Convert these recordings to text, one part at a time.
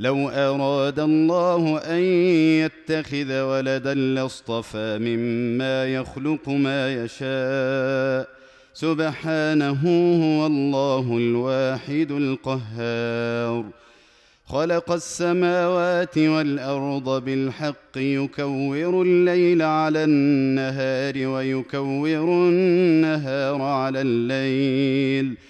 لو أراد الله أن يتخذ ولدا لاصطفى مما يخلق ما يشاء. سبحانه هو الله الواحد القهار. خلق السماوات والأرض بالحق يكور الليل على النهار ويكور النهار على الليل.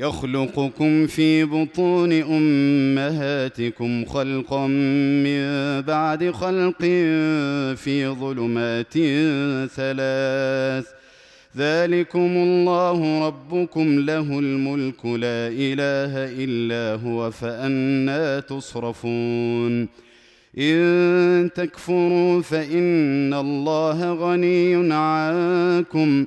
يخلقكم في بطون أمهاتكم خلقا من بعد خلق في ظلمات ثلاث. ذلكم الله ربكم له الملك لا إله إلا هو فأنا تصرفون. إن تكفروا فإن الله غني عنكم.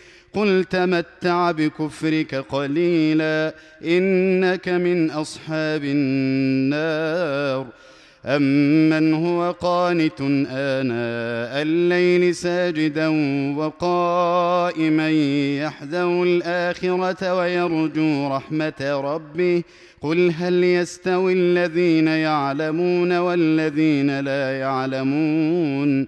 قل تمتع بكفرك قليلا إنك من أصحاب النار. أمن هو قانت آناء الليل ساجدا وقائما يحذر الآخرة ويرجو رحمة ربه. قل هل يستوي الذين يعلمون والذين لا يعلمون؟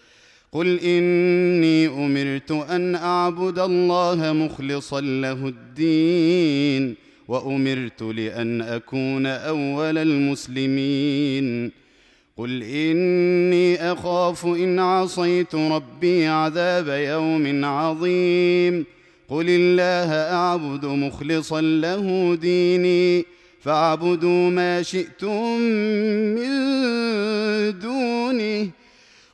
قل اني امرت ان اعبد الله مخلصا له الدين وامرت لأن اكون اول المسلمين قل اني اخاف ان عصيت ربي عذاب يوم عظيم قل الله اعبد مخلصا له ديني فاعبدوا ما شئتم من دونه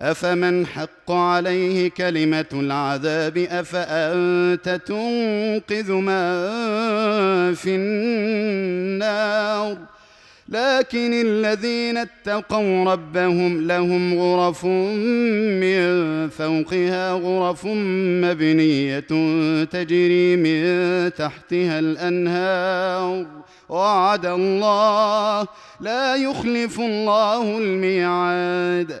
افمن حق عليه كلمه العذاب افانت تنقذ من في النار لكن الذين اتقوا ربهم لهم غرف من فوقها غرف مبنيه تجري من تحتها الانهار وعد الله لا يخلف الله الميعاد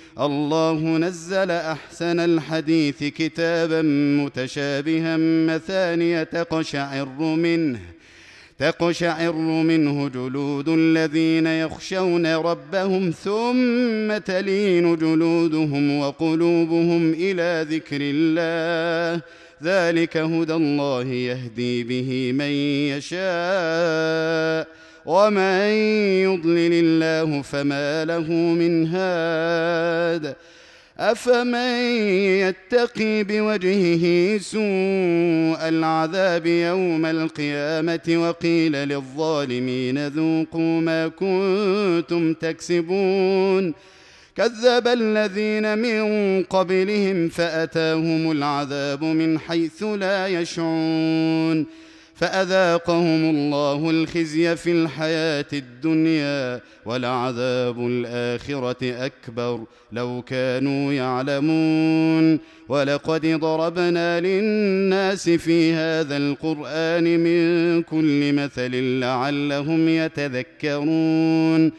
الله نزل أحسن الحديث كتابا متشابها مثانية تقشعر منه تقشعر منه جلود الذين يخشون ربهم ثم تلين جلودهم وقلوبهم إلى ذكر الله. ذلك هدى الله يهدي به من يشاء. ومن يضلل الله فما له من هاد افمن يتقي بوجهه سوء العذاب يوم القيامه وقيل للظالمين ذوقوا ما كنتم تكسبون كذب الذين من قبلهم فاتاهم العذاب من حيث لا يشعرون فأذاقهم الله الخزي في الحياة الدنيا ولعذاب الآخرة أكبر لو كانوا يعلمون. ولقد ضربنا للناس في هذا القرآن من كل مثل لعلهم يتذكرون.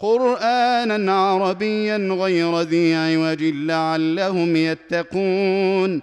قرآنا عربيا غير ذي عوج لعلهم يتقون.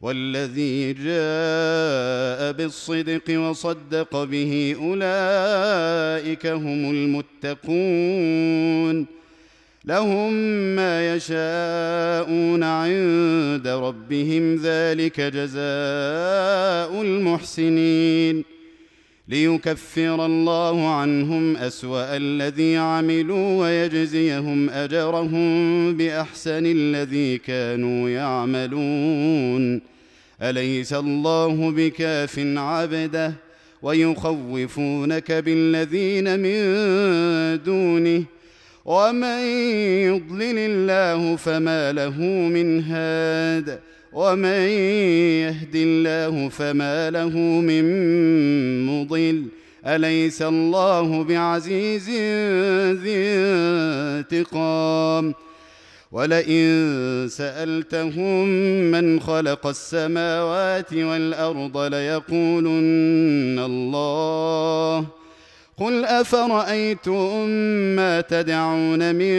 والذي جاء بالصدق وصدق به أولئك هم المتقون. لهم ما يشاءون عند ربهم ذلك جزاء المحسنين. ليكفر الله عنهم أسوأ الذي عملوا ويجزيهم أجرهم بأحسن الذي كانوا يعملون. أليس الله بكاف عبده ويخوفونك بالذين من دونه؟ ومن يضلل الله فما له من هاد ومن يهد الله فما له من مضل. أليس الله بعزيز ذي انتقام؟ ولئن سألتهم من خلق السماوات والأرض ليقولن الله. قل أفرأيتم ما تدعون من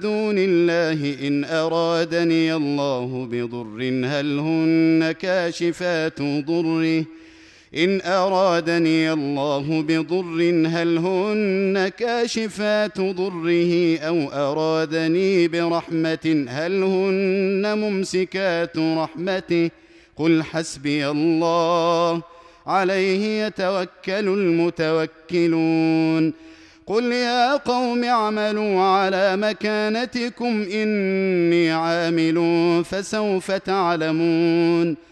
دون الله إن أرادني الله بضر هل هن كاشفات ضره؟ إن أرادني الله بضر هل هن كاشفات ضره أو أرادني برحمة هل هن ممسكات رحمته؟ قل حسبي الله عليه يتوكل المتوكلون. قل يا قوم اعملوا على مكانتكم إني عامل فسوف تعلمون.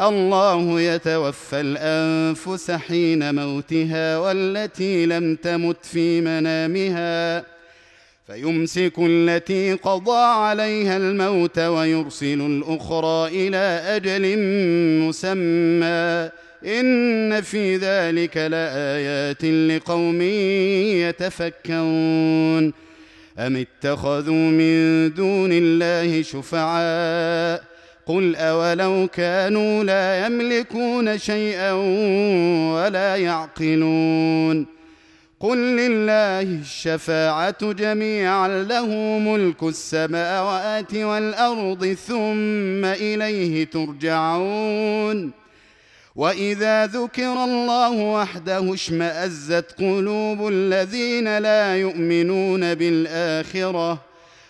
الله يتوفى الأنفس حين موتها والتي لم تمت في منامها فيمسك التي قضى عليها الموت ويرسل الأخرى إلى أجل مسمى. إن في ذلك لآيات لقوم يتفكرون. أم اتخذوا من دون الله شفعاء؟ قل أولو كانوا لا يملكون شيئا ولا يعقلون قل لله الشفاعة جميعا له ملك السماوات والأرض ثم إليه ترجعون وإذا ذكر الله وحده اشمأزت قلوب الذين لا يؤمنون بالآخرة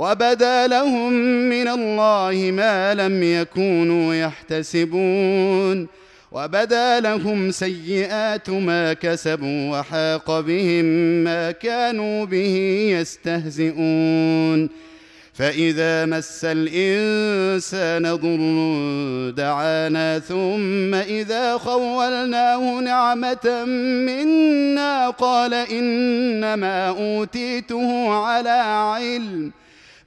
وبدا لهم من الله ما لم يكونوا يحتسبون. وبدا لهم سيئات ما كسبوا وحاق بهم ما كانوا به يستهزئون. فإذا مس الإنسان ضر دعانا ثم إذا خولناه نعمة منا قال إنما أوتيته على علم.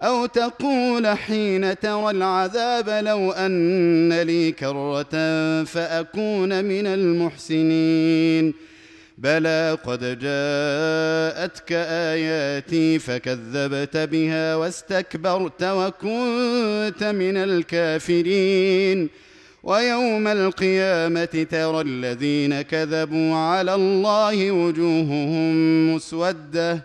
أو تقول حين ترى العذاب لو أن لي كرة فأكون من المحسنين. بلى قد جاءتك آياتي فكذبت بها واستكبرت وكنت من الكافرين. ويوم القيامة ترى الذين كذبوا على الله وجوههم مسودة.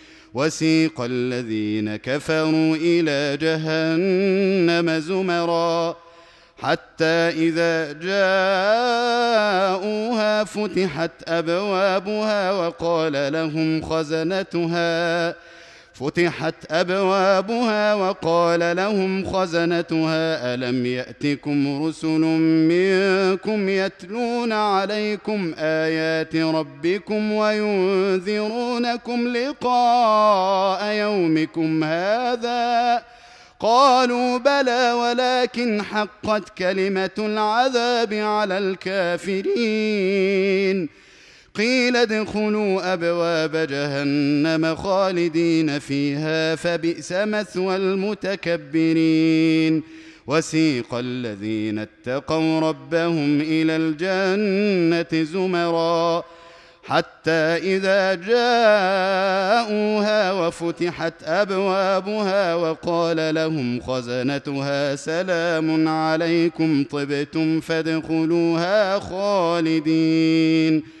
وسيق الذين كفروا إلى جهنم زمرا حتى إذا جاءوها فتحت أبوابها وقال لهم خزنتها فتحت أبوابها وقال لهم خزنتها ألم يأتكم رسل منكم يتلون عليكم آيات ربكم وينذرونكم لقاء يومكم هذا؟ قالوا بلى ولكن حقت كلمة العذاب على الكافرين. قيل ادخلوا أبواب جهنم خالدين فيها فبئس مثوى المتكبرين. وسيق الذين اتقوا ربهم إلى الجنة زمرا حتى إذا جاءوها وفتحت أبوابها وقال لهم خزنتها سلام عليكم طبتم فادخلوها خالدين.